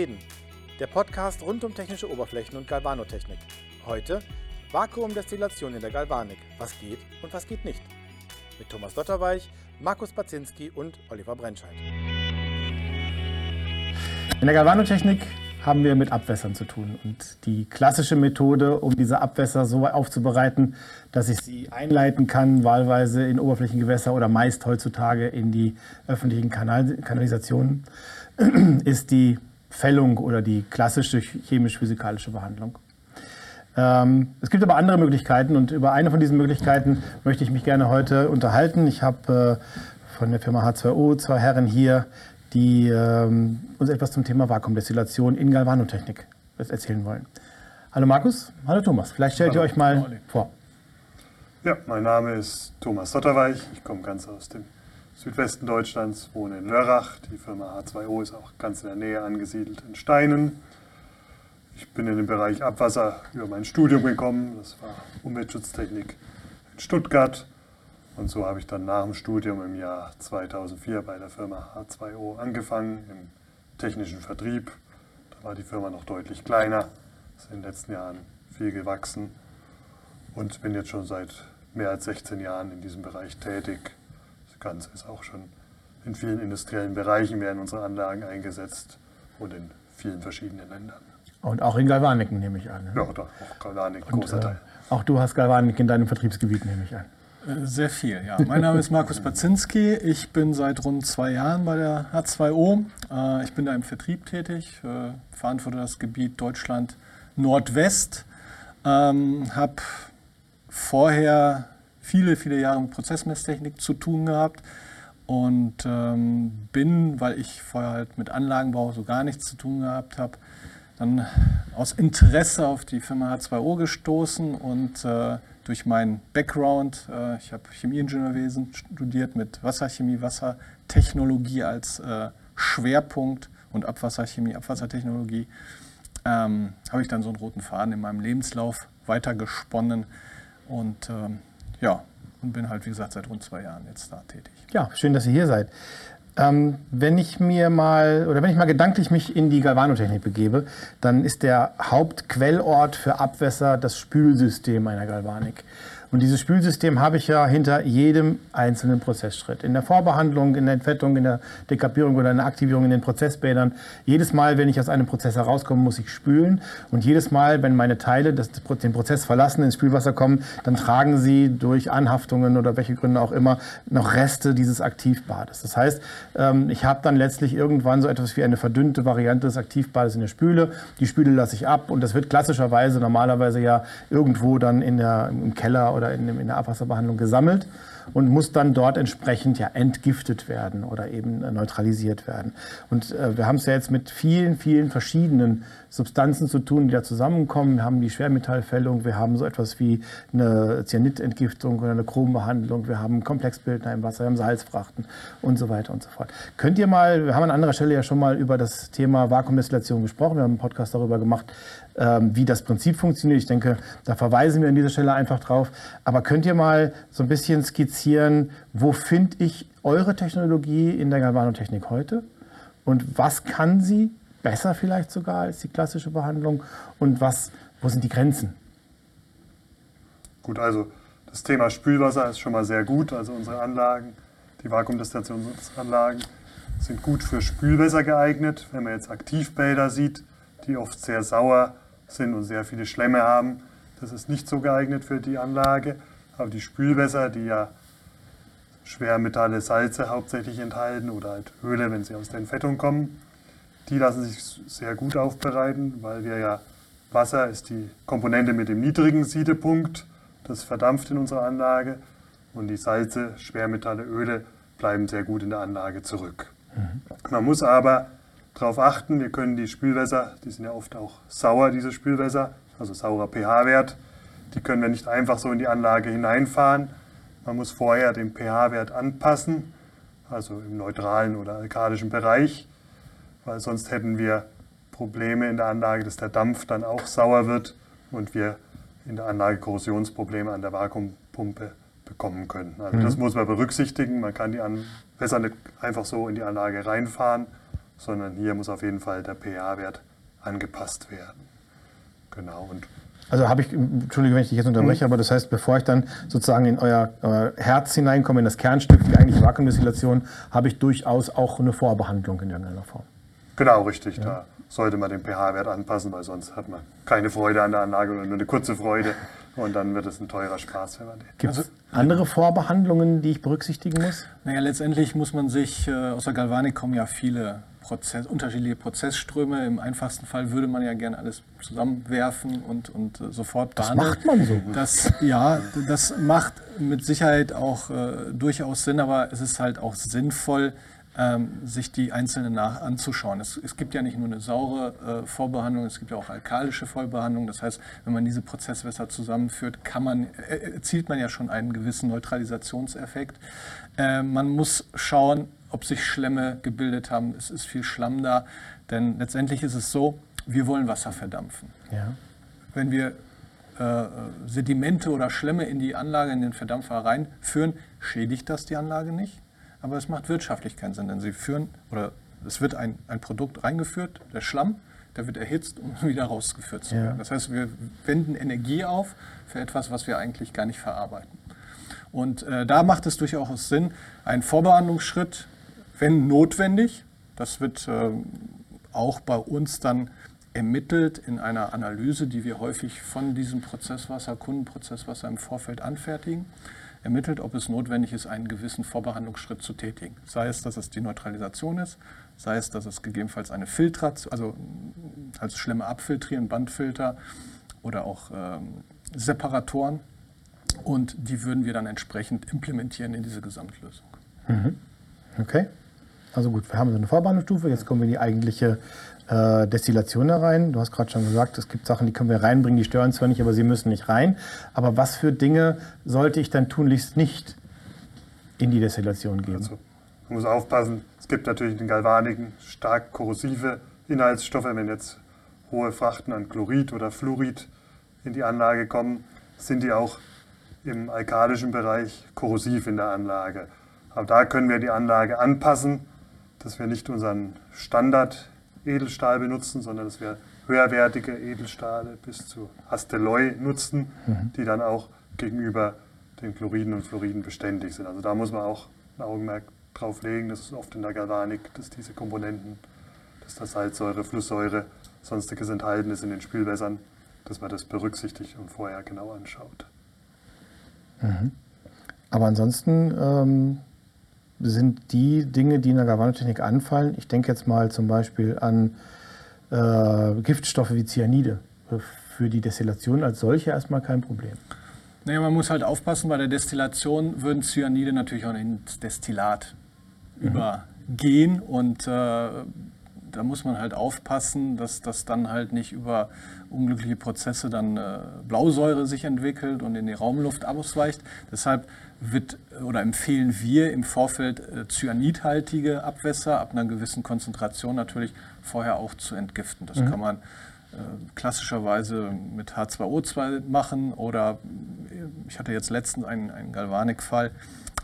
reden. Der Podcast rund um technische Oberflächen und Galvanotechnik. Heute Vakuumdestillation in der Galvanik. Was geht und was geht nicht. Mit Thomas Dotterweich, Markus Baczynski und Oliver Brentscheid. In der Galvanotechnik haben wir mit Abwässern zu tun. Und die klassische Methode, um diese Abwässer so aufzubereiten, dass ich sie einleiten kann, wahlweise in Oberflächengewässer oder meist heutzutage in die öffentlichen Kanal Kanalisationen, ist die Fällung oder die klassische chemisch-physikalische Behandlung. Ähm, es gibt aber andere Möglichkeiten und über eine von diesen Möglichkeiten möchte ich mich gerne heute unterhalten. Ich habe äh, von der Firma H2O zwei Herren hier, die ähm, uns etwas zum Thema Vakuumdestillation in Galvanotechnik erzählen wollen. Hallo Markus, hallo Thomas. Vielleicht stellt hallo, ihr euch mal vor. Ja, mein Name ist Thomas Sotterweich. Ich komme ganz aus dem Südwesten Deutschlands, wohne in Lörrach. Die Firma H2O ist auch ganz in der Nähe angesiedelt in Steinen. Ich bin in den Bereich Abwasser über mein Studium gekommen. Das war Umweltschutztechnik in Stuttgart. Und so habe ich dann nach dem Studium im Jahr 2004 bei der Firma H2O angefangen, im technischen Vertrieb. Da war die Firma noch deutlich kleiner, ist in den letzten Jahren viel gewachsen und bin jetzt schon seit mehr als 16 Jahren in diesem Bereich tätig. Ganze ist auch schon in vielen industriellen Bereichen werden unsere Anlagen eingesetzt und in vielen verschiedenen Ländern. Und auch in Galvaniken nehme ich an. Ne? Ja, auch Galvanik, großer äh, Teil. Auch du hast Galvanik in deinem Vertriebsgebiet, nehme ich an. Äh, sehr viel, ja. Mein Name ist Markus Baczynski. Ich bin seit rund zwei Jahren bei der H2O. Äh, ich bin da im Vertrieb tätig, verantworte das Gebiet Deutschland Nordwest. Ähm, habe vorher viele, viele Jahre mit Prozessmesstechnik zu tun gehabt und ähm, bin, weil ich vorher halt mit Anlagenbau so gar nichts zu tun gehabt habe, dann aus Interesse auf die Firma H2O gestoßen und äh, durch meinen Background, äh, ich habe Chemieingenieurwesen studiert mit Wasserchemie, Wassertechnologie als äh, Schwerpunkt und Abwasserchemie, Abwassertechnologie, ähm, habe ich dann so einen roten Faden in meinem Lebenslauf weitergesponnen und ähm, ja, und bin halt, wie gesagt, seit rund zwei Jahren jetzt da tätig. Ja, schön, dass ihr hier seid. Ähm, wenn ich mir mal oder wenn ich mal gedanklich mich in die Galvanotechnik begebe, dann ist der Hauptquellort für Abwässer das Spülsystem einer Galvanik. Und dieses Spülsystem habe ich ja hinter jedem einzelnen Prozessschritt. In der Vorbehandlung, in der Entfettung, in der Dekapierung oder in der Aktivierung in den Prozessbädern. Jedes Mal, wenn ich aus einem Prozess herauskomme, muss ich spülen. Und jedes Mal, wenn meine Teile das, den Prozess verlassen, ins Spülwasser kommen, dann tragen sie durch Anhaftungen oder welche Gründe auch immer noch Reste dieses Aktivbades. Das heißt, ähm, ich habe dann letztlich irgendwann so etwas wie eine verdünnte Variante des Aktivbades in der Spüle. Die Spüle lasse ich ab und das wird klassischerweise normalerweise ja irgendwo dann in der, im Keller oder in, in der Abwasserbehandlung gesammelt und muss dann dort entsprechend ja entgiftet werden oder eben äh, neutralisiert werden. Und äh, wir haben es ja jetzt mit vielen, vielen verschiedenen Substanzen zu tun, die da zusammenkommen. Wir haben die Schwermetallfällung, wir haben so etwas wie eine Cyanidentgiftung oder eine Chrombehandlung, wir haben Komplexbildner im Wasser, wir haben Salzfrachten und so weiter und so fort. Könnt ihr mal, wir haben an anderer Stelle ja schon mal über das Thema Vakuumdestillation gesprochen, wir haben einen Podcast darüber gemacht, ähm, wie das Prinzip funktioniert. Ich denke, da verweisen wir an dieser Stelle einfach drauf. Aber könnt ihr mal so ein bisschen skizzieren, wo finde ich eure Technologie in der Galvanotechnik heute? Und was kann sie besser vielleicht sogar als die klassische Behandlung? Und was, wo sind die Grenzen? Gut, also das Thema Spülwasser ist schon mal sehr gut. Also unsere Anlagen, die Vakuumdestillationsanlagen, sind gut für Spülwässer geeignet. Wenn man jetzt Aktivbäder sieht, die oft sehr sauer sind und sehr viele Schlemme haben, das ist nicht so geeignet für die Anlage. Aber die Spülwässer, die ja Schwermetalle, Salze hauptsächlich enthalten oder halt Öle, wenn sie aus der Entfettung kommen, die lassen sich sehr gut aufbereiten, weil wir ja Wasser ist die Komponente mit dem niedrigen Siedepunkt, das verdampft in unserer Anlage und die Salze, Schwermetalle, Öle bleiben sehr gut in der Anlage zurück. Mhm. Man muss aber darauf achten, wir können die Spülwässer, die sind ja oft auch sauer, diese Spülwässer, also saurer pH-Wert, die können wir nicht einfach so in die Anlage hineinfahren. Man muss vorher den pH-Wert anpassen, also im neutralen oder alkalischen Bereich, weil sonst hätten wir Probleme in der Anlage, dass der Dampf dann auch sauer wird und wir in der Anlage Korrosionsprobleme an der Vakuumpumpe bekommen können. Also mhm. das muss man berücksichtigen. Man kann die Wässer nicht einfach so in die Anlage reinfahren, sondern hier muss auf jeden Fall der pH-Wert angepasst werden. Genau. Und Also habe ich, Entschuldige, wenn ich dich jetzt unterbreche, aber das heißt, bevor ich dann sozusagen in euer, euer Herz hineinkomme, in das Kernstück, die eigentliche Vakuumdestillation, habe ich durchaus auch eine Vorbehandlung in irgendeiner Form. genau richtig, da sollte man den pH-Wert anpassen, weil sonst hat man keine Freude an der Anlage oder nur eine kurze Freude. Und dann wird es ein teurer Spaß, wenn man den. Gibt es Also- andere Vorbehandlungen, die ich berücksichtigen muss? Naja, letztendlich muss man sich, äh, aus der Galvanik kommen ja viele Prozess, unterschiedliche Prozessströme. Im einfachsten Fall würde man ja gerne alles zusammenwerfen und, und äh, sofort Das behandeln. macht man so gut. Das, ja, das macht mit Sicherheit auch äh, durchaus Sinn, aber es ist halt auch sinnvoll, ähm, sich die einzelnen nach anzuschauen. Es, es gibt ja nicht nur eine saure äh, Vorbehandlung, es gibt ja auch alkalische Vorbehandlung. Das heißt, wenn man diese Prozesswässer zusammenführt, kann man, äh, erzielt man ja schon einen gewissen Neutralisationseffekt. Äh, man muss schauen, ob sich Schlemme gebildet haben. Es ist viel Schlamm da, denn letztendlich ist es so, wir wollen Wasser verdampfen Ja. wenn wir äh, Sedimente oder Schlemme in die Anlage, in den Verdampfer reinführen, schädigt das die Anlage nicht. Aber es macht wirtschaftlich keinen Sinn, denn sie führen oder es wird ein, ein Produkt reingeführt, der Schlamm, der wird erhitzt, um wieder rausgeführt zu Ja. werden. Das heißt, wir wenden Energie auf für etwas, was wir eigentlich gar nicht verarbeiten. Und äh, da macht es durchaus Sinn, einen Vorbehandlungsschritt, wenn notwendig, das wird ähm, auch bei uns dann ermittelt in einer Analyse, die wir häufig von diesem Prozesswasser, Kundenprozesswasser im Vorfeld anfertigen, ermittelt, ob es notwendig ist, einen gewissen Vorbehandlungsschritt zu tätigen. Sei es, dass es die Neutralisation ist, sei es, dass es gegebenenfalls eine Filtration, also als Schlemme abfiltrieren, Bandfilter oder auch ähm, Separatoren. Und die würden wir dann entsprechend implementieren in diese Gesamtlösung. Okay. Also gut, wir haben so eine Vorbehandlungsstufe, jetzt kommen wir in die eigentliche äh, Destillation da rein. Du hast gerade schon gesagt, es gibt Sachen, die können wir reinbringen, die stören zwar nicht, aber sie müssen nicht rein. Aber was für Dinge sollte ich dann tunlichst nicht in die Destillation geben? Also, man muss aufpassen, es gibt natürlich den Galvaniken stark korrosive Inhaltsstoffe. Wenn jetzt hohe Frachten an Chlorid oder Fluorid in die Anlage kommen, sind die auch im alkalischen Bereich korrosiv in der Anlage. Aber da können wir die Anlage anpassen, dass wir nicht unseren Standard-Edelstahl benutzen, sondern dass wir höherwertige Edelstahle bis zu Hastelloy nutzen, die dann auch gegenüber den Chloriden und Fluoriden beständig sind. Also da muss man auch ein Augenmerk drauf legen. Das ist oft in der Galvanik, dass diese Komponenten, dass da Salzsäure, Flusssäure, sonstiges enthalten ist in den Spülwässern, dass man das berücksichtigt und vorher genau anschaut. Aber ansonsten ähm, sind die Dinge, die in der Galvanotechnik anfallen, ich denke jetzt mal zum Beispiel an äh, Giftstoffe wie Cyanide, für die Destillation als solche erstmal kein Problem. Naja, man muss halt aufpassen, bei der Destillation würden Cyanide natürlich auch ins Destillat übergehen und äh, da muss man halt aufpassen, dass das dann halt nicht über unglückliche Prozesse dann äh, Blausäure sich entwickelt und in die Raumluft ausweicht. Deshalb wird oder empfehlen wir im Vorfeld äh, cyanidhaltige Abwässer ab einer gewissen Konzentration natürlich vorher auch zu entgiften. Das kann man äh, klassischerweise mit H2O2 machen oder äh, ich hatte jetzt letztens einen, einen Galvanik-Fall,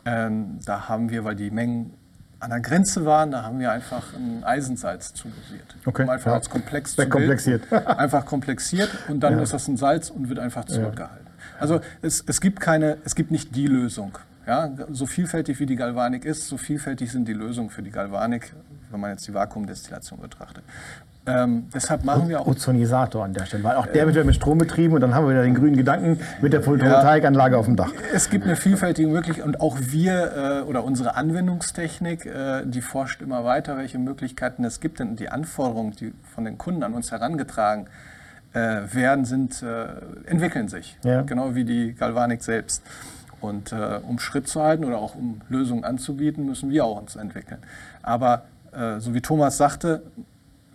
ähm, da haben wir, weil die Mengen an der Grenze waren, da haben wir einfach ein Eisensalz zudosiert. Okay, Um einfach ja. als Komplex zu Wegkomplexiert. bilden. Einfach komplexiert und dann ist das ein Salz und wird einfach zurückgehalten. Also es, es gibt keine, es gibt nicht die Lösung. Ja, so vielfältig wie die Galvanik ist, so vielfältig sind die Lösungen für die Galvanik, wenn man jetzt die Vakuumdestillation betrachtet. Ähm, deshalb machen wir auch Ozonisator an der Stelle, weil auch der wird ja mit Strom betrieben und dann haben wir wieder den grünen Gedanken mit der Photovoltaikanlage auf dem Dach. Es gibt eine vielfältige Möglichkeit und auch wir äh, oder unsere Anwendungstechnik, äh, die forscht immer weiter, welche Möglichkeiten es gibt. Denn die Anforderungen, die von den Kunden an uns herangetragen äh, werden, sind, äh, entwickeln sich. Ja. Genau wie die Galvanik selbst. Und äh, um Schritt zu halten oder auch um Lösungen anzubieten, müssen wir auch uns entwickeln. Aber äh, so wie Thomas sagte,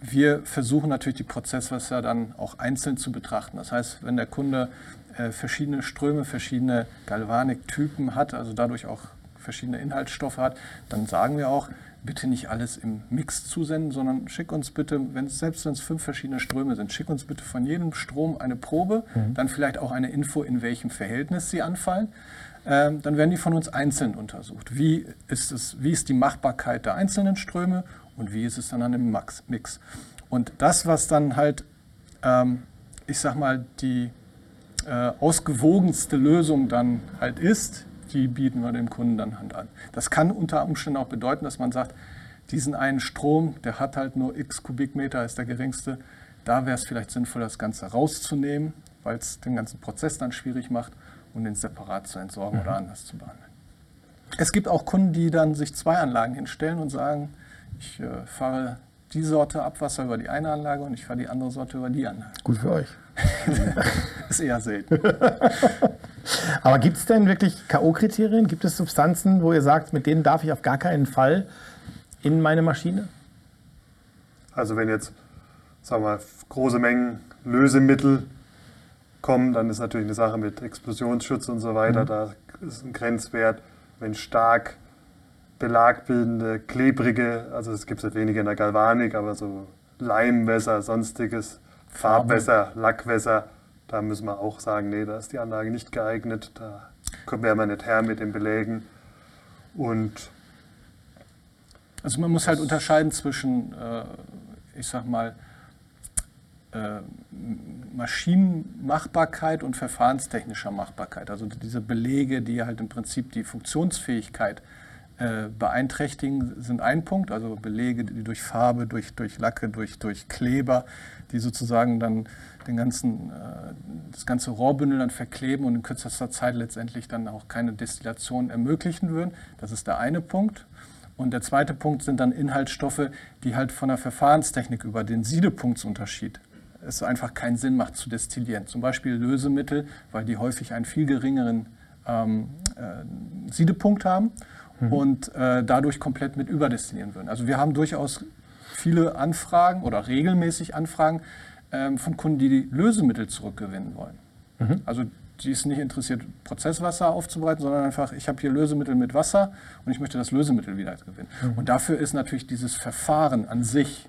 wir versuchen natürlich die Prozesswässer dann auch einzeln zu betrachten. Das heißt, wenn der Kunde äh, verschiedene Ströme, verschiedene Galvaniktypen hat, also dadurch auch verschiedene Inhaltsstoffe hat, dann sagen wir auch, bitte nicht alles im Mix zusenden, sondern schick uns bitte, wenn selbst wenn es fünf verschiedene Ströme sind, schick uns bitte von jedem Strom eine Probe, dann vielleicht auch eine Info, in welchem Verhältnis sie anfallen. Ähm, dann werden die von uns einzeln untersucht. Wie ist, es, wie ist die Machbarkeit der einzelnen Ströme und wie ist es dann an dem Mix. Und das, was dann halt, ähm, ich sag mal, die äh, ausgewogenste Lösung dann halt ist, die bieten wir dem Kunden dann halt an. Das kann unter Umständen auch bedeuten, dass man sagt, diesen einen Strom, der hat halt nur x Kubikmeter, ist der geringste. Da wäre es vielleicht sinnvoll, das Ganze rauszunehmen, weil es den ganzen Prozess dann schwierig macht und den separat zu entsorgen mhm. oder anders zu behandeln. Es gibt auch Kunden, die dann sich zwei Anlagen hinstellen und sagen, ich äh, fahre die Sorte Abwasser über die eine Anlage und ich fahre die andere Sorte über die Anlage. Gut für euch. ist eher selten. Aber gibt es denn wirklich K.O.-Kriterien? Gibt es Substanzen, wo ihr sagt, mit denen darf ich auf gar keinen Fall in meine Maschine? Also wenn jetzt, sagen wir mal, große Mengen Lösemittel kommen, dann ist natürlich eine Sache mit Explosionsschutz und so weiter. Mhm. Da ist ein Grenzwert. Wenn stark belagbildende, klebrige, also es gibt es weniger in der Galvanik, aber so Leimwässer, sonstiges, Farbwässer, Lackwässer, da müssen wir auch sagen, nee, da ist die Anlage nicht geeignet, da kommen wir nicht her mit den Belägen. Und also man muss halt unterscheiden zwischen, äh, ich sag mal, Maschinenmachbarkeit und verfahrenstechnischer Machbarkeit. Also diese Belege, die halt im Prinzip die Funktionsfähigkeit äh, beeinträchtigen, sind ein Punkt. Also Belege, die durch Farbe, durch, durch Lacke, durch, durch Kleber, die sozusagen dann den ganzen, äh, das ganze Rohrbündel dann verkleben und in kürzester Zeit letztendlich dann auch keine Destillation ermöglichen würden. Das ist der eine Punkt. Und der zweite Punkt sind dann Inhaltsstoffe, die halt von der Verfahrenstechnik über den Siedepunktsunterschied es einfach keinen Sinn macht zu destillieren. Zum Beispiel Lösemittel, weil die häufig einen viel geringeren ähm, äh, Siedepunkt haben mhm. und äh, dadurch komplett mit überdestillieren würden. Also wir haben durchaus viele Anfragen oder regelmäßig Anfragen ähm, von Kunden, die die Lösemittel zurückgewinnen wollen. Mhm. Also die ist nicht interessiert, Prozesswasser aufzubereiten, sondern einfach, ich habe hier Lösemittel mit Wasser und ich möchte das Lösemittel wieder gewinnen. Mhm. Und dafür ist natürlich dieses Verfahren an sich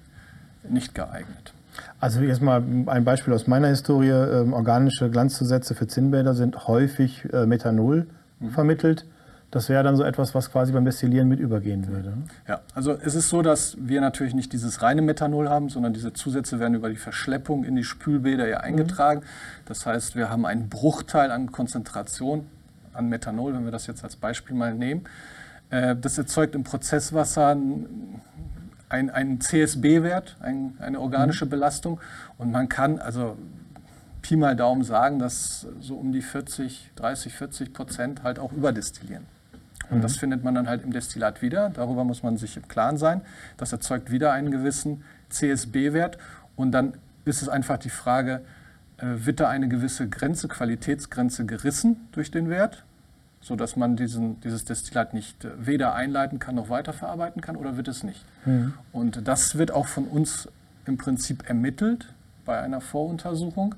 nicht geeignet. Also jetzt mal ein Beispiel aus meiner Historie. Ähm, organische Glanzzusätze für Zinnbäder sind häufig äh, Methanol mhm. vermittelt. Das wäre dann so etwas, was quasi beim Destillieren mit übergehen würde. Ja, also es ist so, dass wir natürlich nicht dieses reine Methanol haben, sondern diese Zusätze werden über die Verschleppung in die Spülbäder ja eingetragen. Mhm. Das heißt, wir haben einen Bruchteil an Konzentration an Methanol, wenn wir das jetzt als Beispiel mal nehmen. Äh, das erzeugt im Prozesswasser einen CSB-Wert, ein, eine organische mhm. Belastung. Und man kann also Pi mal Daumen sagen, dass so um die 40, 30, 40 Prozent halt auch überdestillieren. Und mhm. das findet man dann halt im Destillat wieder. Darüber muss man sich im Klaren sein. Das erzeugt wieder einen gewissen CSB-Wert. Und dann ist es einfach die Frage, äh, wird da eine gewisse Grenze, Qualitätsgrenze gerissen durch den Wert, sodass man diesen, dieses Destillat nicht äh, weder einleiten kann noch weiterverarbeiten kann oder wird es nicht. Mhm. Und das wird auch von uns im Prinzip ermittelt bei einer Voruntersuchung.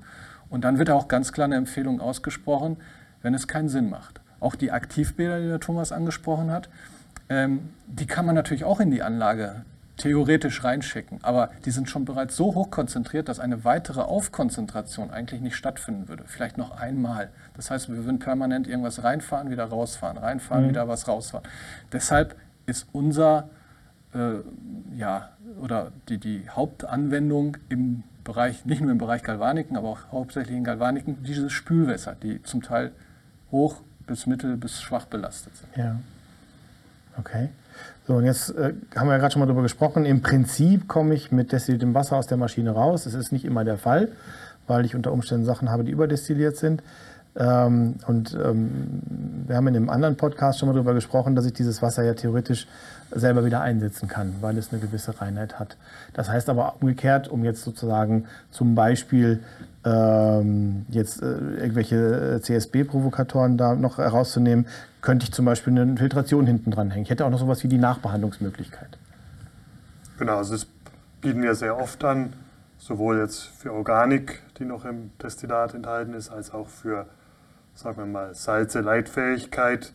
Und dann wird auch ganz klar eine Empfehlung ausgesprochen, wenn es keinen Sinn macht auch die Aktivbilder, die der Thomas angesprochen hat, ähm, die kann man natürlich auch in die Anlage theoretisch reinschicken. Aber die sind schon bereits so hoch konzentriert, dass eine weitere Aufkonzentration eigentlich nicht stattfinden würde. Vielleicht noch einmal. Das heißt, wir würden permanent irgendwas reinfahren, wieder rausfahren, reinfahren, mhm. wieder was rausfahren. Deshalb ist unser, äh, ja, oder die, die Hauptanwendung im Bereich, nicht nur im Bereich Galvaniken, aber auch hauptsächlich in Galvaniken, diese Spülwässer, die zum Teil hoch bis mittel bis schwach belastet sind. Ja. Okay. So, und jetzt äh, haben wir ja gerade schon mal darüber gesprochen. Im Prinzip komme ich mit destilliertem Wasser aus der Maschine raus. Das ist nicht immer der Fall, weil ich unter Umständen Sachen habe, die überdestilliert sind. Ähm, und ähm, wir haben in einem anderen Podcast schon mal darüber gesprochen, dass ich dieses Wasser ja theoretisch selber wieder einsetzen kann, weil es eine gewisse Reinheit hat. Das heißt aber umgekehrt, um jetzt sozusagen zum Beispiel ähm, jetzt äh, irgendwelche CSB-Provokatoren da noch herauszunehmen, könnte ich zum Beispiel eine Filtration hinten dran hängen. Ich hätte auch noch sowas wie die Nachbehandlungsmöglichkeit. Genau, also das bieten wir sehr oft an, sowohl jetzt für Organik, die noch im Destillat enthalten ist, als auch für, sagen wir mal, Salze, Leitfähigkeit.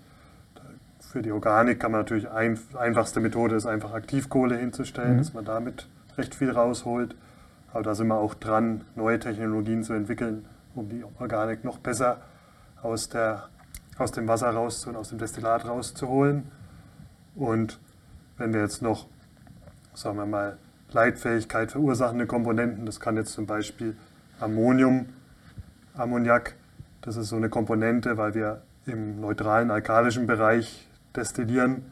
Für die Organik kann man natürlich, ein, einfachste Methode ist einfach Aktivkohle hinzustellen, mhm. dass man damit recht viel rausholt. Aber da sind wir auch dran, neue Technologien zu entwickeln, um die Organik noch besser aus, der, aus dem Wasser rauszuholen, aus dem Destillat rauszuholen. Und wenn wir jetzt noch sagen wir mal, Leitfähigkeit verursachende Komponenten. Das kann jetzt zum Beispiel Ammonium, Ammoniak, das ist so eine Komponente, weil wir im neutralen alkalischen Bereich destillieren,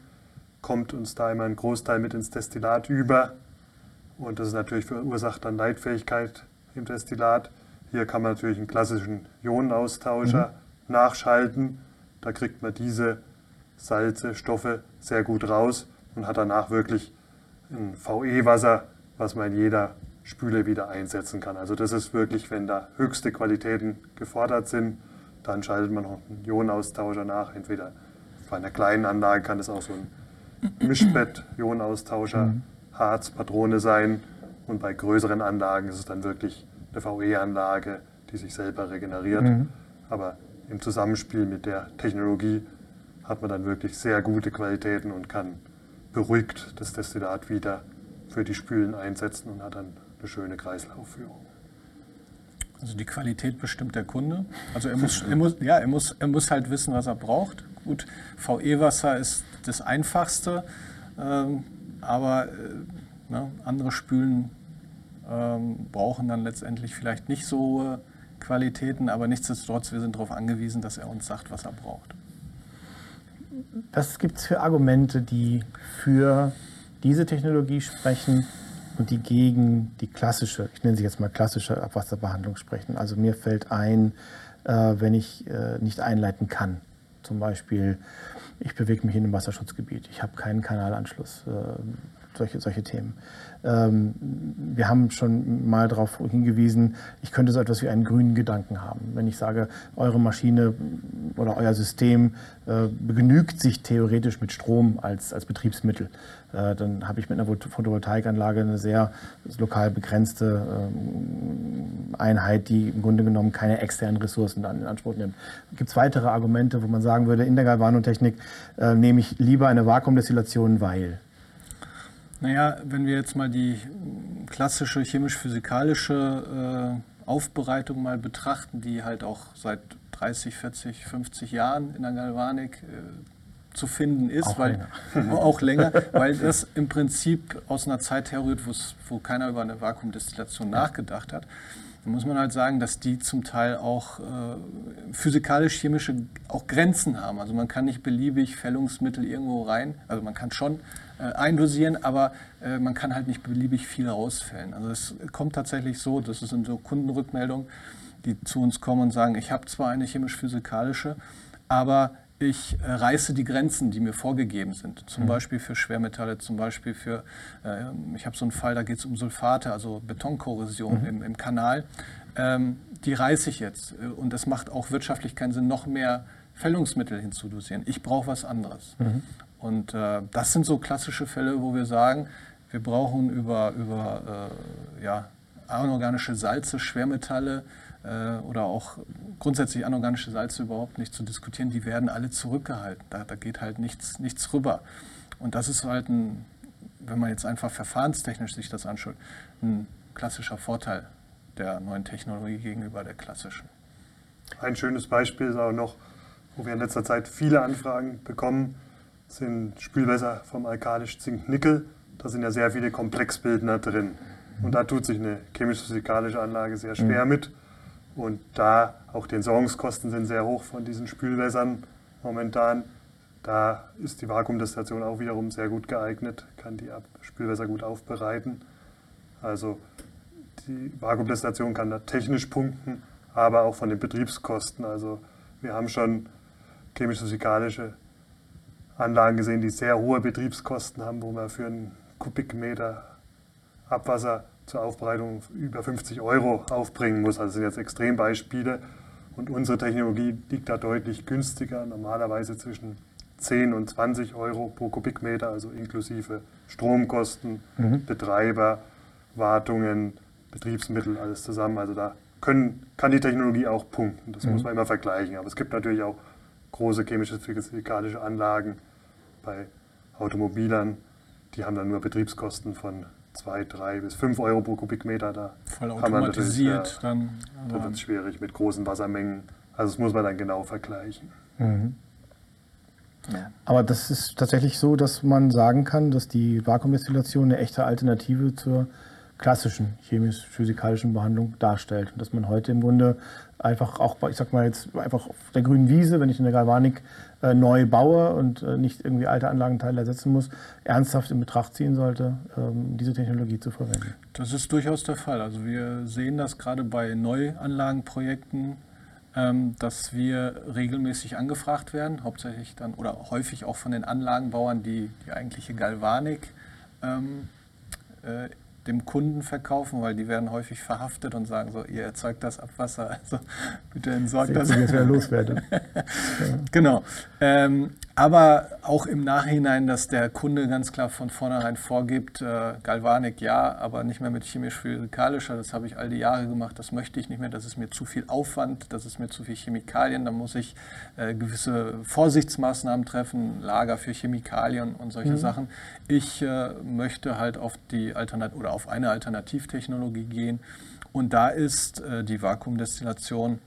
kommt uns da immer ein Großteil mit ins Destillat über. Und das ist natürlich verursacht dann Leitfähigkeit im Destillat. Hier kann man natürlich einen klassischen Ionenaustauscher mhm. nachschalten. Da kriegt man diese Salze, Stoffe sehr gut raus und hat danach wirklich ein VE-Wasser, was man in jeder Spüle wieder einsetzen kann. Also das ist wirklich, wenn da höchste Qualitäten gefordert sind, dann schaltet man noch einen Ionenaustauscher nach. Entweder bei einer kleinen Anlage kann es auch so ein Mischbett-Ionenaustauscher, mhm. Harz, Patrone sein. Und bei größeren Anlagen ist es dann wirklich eine VE-Anlage, die sich selber regeneriert. Mhm. Aber im Zusammenspiel mit der Technologie hat man dann wirklich sehr gute Qualitäten und kann beruhigt das Destillat wieder für die Spülen einsetzen und hat dann eine schöne Kreislaufführung. Also die Qualität bestimmt der Kunde. Also er muss, er muss, ja, er muss, er muss halt wissen, was er braucht. Gut, VE-Wasser ist das Einfachste, ähm, aber äh, ne, andere Spülen ähm, brauchen dann letztendlich vielleicht nicht so hohe Qualitäten, aber nichtsdestotrotz, wir sind darauf angewiesen, dass er uns sagt, was er braucht. Was gibt es für Argumente, die für diese Technologie sprechen und die gegen die klassische, ich nenne sie jetzt mal klassische Abwasserbehandlung sprechen? Also mir fällt ein, äh, wenn ich äh, nicht einleiten kann, zum Beispiel, ich bewege mich in einem Wasserschutzgebiet, ich habe keinen Kanalanschluss, äh, solche, solche Themen. Ähm, wir haben schon mal darauf hingewiesen, ich könnte so etwas wie einen grünen Gedanken haben. Wenn ich sage, eure Maschine oder euer System äh, begnügt sich theoretisch mit Strom als, als Betriebsmittel, äh, dann habe ich mit einer Photovoltaikanlage eine sehr lokal begrenzte ähm, Einheit, die im Grunde genommen keine externen Ressourcen in Anspruch nimmt. Gibt es weitere Argumente, wo man sagen würde, in der Galvanotechnik äh, nehme ich lieber eine Vakuumdestillation, weil? Naja, wenn wir jetzt mal die klassische chemisch-physikalische äh, Aufbereitung mal betrachten, die halt auch seit 30, 40, 50 Jahren in der Galvanik äh, zu finden ist, auch weil länger. auch länger, weil das im Prinzip aus einer Zeit herrührt, wo keiner über eine Vakuumdestillation ja. nachgedacht hat. Da muss man halt sagen, dass die zum Teil auch äh, physikalisch-chemische auch Grenzen haben. Also man kann nicht beliebig Fällungsmittel irgendwo rein, also man kann schon äh, eindosieren, aber äh, man kann halt nicht beliebig viel rausfällen. Also es kommt tatsächlich so, das sind so Kundenrückmeldungen, die zu uns kommen und sagen, ich habe zwar eine chemisch-physikalische, aber ich äh, reiße die Grenzen, die mir vorgegeben sind. Zum mhm. Beispiel für Schwermetalle, zum Beispiel für, äh, ich habe so einen Fall, da geht es um Sulfate, also Betonkorrosion mhm. im, im, Kanal. Ähm, die reiße ich jetzt. Äh, und es macht auch wirtschaftlich keinen Sinn, noch mehr Fällungsmittel hinzudosieren. Ich brauche was anderes. Mhm. Und äh, das sind so klassische Fälle, wo wir sagen, wir brauchen über, über äh, ja, anorganische Salze, Schwermetalle äh, oder auch grundsätzlich anorganische Salze überhaupt nicht zu diskutieren. Die werden alle zurückgehalten. Da, da geht halt nichts, nichts rüber. Und das ist halt ein, wenn man jetzt einfach verfahrenstechnisch sich das anschaut, ein klassischer Vorteil der neuen Technologie gegenüber der klassischen. Ein schönes Beispiel ist auch noch, wo wir in letzter Zeit viele Anfragen bekommen, sind Spülwässer vom alkalisch Zink-Nickel. Da sind ja sehr viele Komplexbildner drin. Und da tut sich eine chemisch-physikalische Anlage sehr schwer mhm. mit. Und da auch die Entsorgungskosten sind sehr hoch von diesen Spülwässern momentan. Da ist die Vakuumdestillation auch wiederum sehr gut geeignet, kann die Spülwässer gut aufbereiten. Also die Vakuumdestillation kann da technisch punkten, aber auch von den Betriebskosten. Also wir haben schon chemisch-physikalische Anlagen gesehen, die sehr hohe Betriebskosten haben, wo man für einen Kubikmeter Abwasser zur Aufbereitung über 50 Euro aufbringen muss. Also das sind jetzt Extrembeispiele. Und unsere Technologie liegt da deutlich günstiger, normalerweise zwischen 10 und 20 Euro pro Kubikmeter, also inklusive Stromkosten, mhm. Betreiber, Wartungen, Betriebsmittel, alles zusammen. Also da können, kann die Technologie auch punkten. Das mhm. muss man immer vergleichen. Aber es gibt natürlich auch große chemische, physikalische Anlagen bei Automobilern, die haben dann nur Betriebskosten von 2, 3 bis 5 Euro pro Kubikmeter. Da Voll automatisiert ja, dann. Da wird es schwierig mit großen Wassermengen. Also das muss man dann genau vergleichen. Mhm. Aber das ist tatsächlich so, dass man sagen kann, dass die Vakuumdestillation eine echte Alternative zur klassischen chemisch-physikalischen Behandlung darstellt. Und dass man heute im Grunde einfach auch, ich sag mal jetzt einfach auf der grünen Wiese, wenn ich eine Galvanik äh, neu baue und äh, nicht irgendwie alte Anlagenteile ersetzen muss, ernsthaft in Betracht ziehen sollte, ähm, diese Technologie zu verwenden. Das ist durchaus der Fall. Also wir sehen das gerade bei Neuanlagenprojekten, ähm, dass wir regelmäßig angefragt werden, hauptsächlich dann oder häufig auch von den Anlagenbauern, die die eigentliche Galvanik ähm, äh, dem Kunden verkaufen, weil die werden häufig verhaftet und sagen so, ihr erzeugt das Abwasser, also bitte entsorgt das. Jetzt wieder loswerde. Genau. Ähm, aber auch im Nachhinein, dass der Kunde ganz klar von vornherein vorgibt, äh, Galvanik ja, aber nicht mehr mit chemisch-physikalischer, das habe ich all die Jahre gemacht, das möchte ich nicht mehr, das ist mir zu viel Aufwand, das ist mir zu viel Chemikalien, da muss ich äh, gewisse Vorsichtsmaßnahmen treffen, Lager für Chemikalien und solche Mhm. Sachen. Ich äh, möchte halt auf die Alternat oder auf eine Alternativtechnologie gehen und da ist äh, die Vakuumdestillation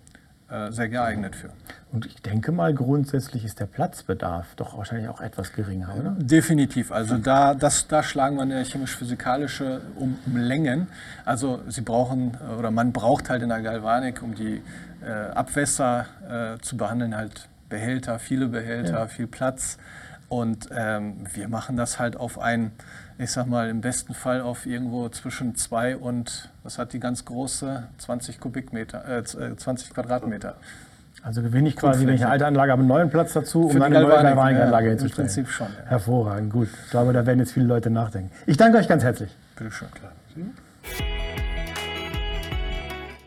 sehr geeignet für. Und ich denke mal, grundsätzlich ist der Platzbedarf doch wahrscheinlich auch etwas geringer, oder? Definitiv. Also da, das, da schlagen wir eine chemisch-physikalische um, um Längen. Also Sie brauchen äh, oder man braucht halt in der Galvanik, um die äh, Abwässer äh, zu behandeln, halt Behälter, viele Behälter, Ja. viel Platz. Und ähm, wir machen das halt auf ein, ich sag mal, im besten Fall auf irgendwo zwischen zwei und, was hat die ganz große, 20 Kubikmeter, äh, z- äh, 20 Quadratmeter. Also gewinne ich quasi, wenn ich eine alte Anlage habe, einen neuen Platz dazu, um dann eine neue Galvanik, Galvanikanlage ja, hinzustellen. Im Prinzip schon, ja. Hervorragend, gut. Ich glaube, da werden jetzt viele Leute nachdenken. Ich danke euch ganz herzlich. Bitteschön.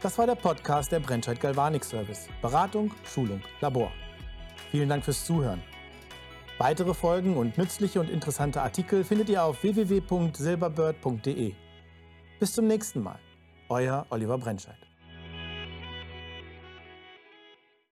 Das war der Podcast der Brennscheid Galvanik Service. Beratung, Schulung, Labor. Vielen Dank fürs Zuhören. Weitere Folgen und nützliche und interessante Artikel findet ihr auf www.silberbird.de. Bis zum nächsten Mal. Euer Oliver Brennscheid.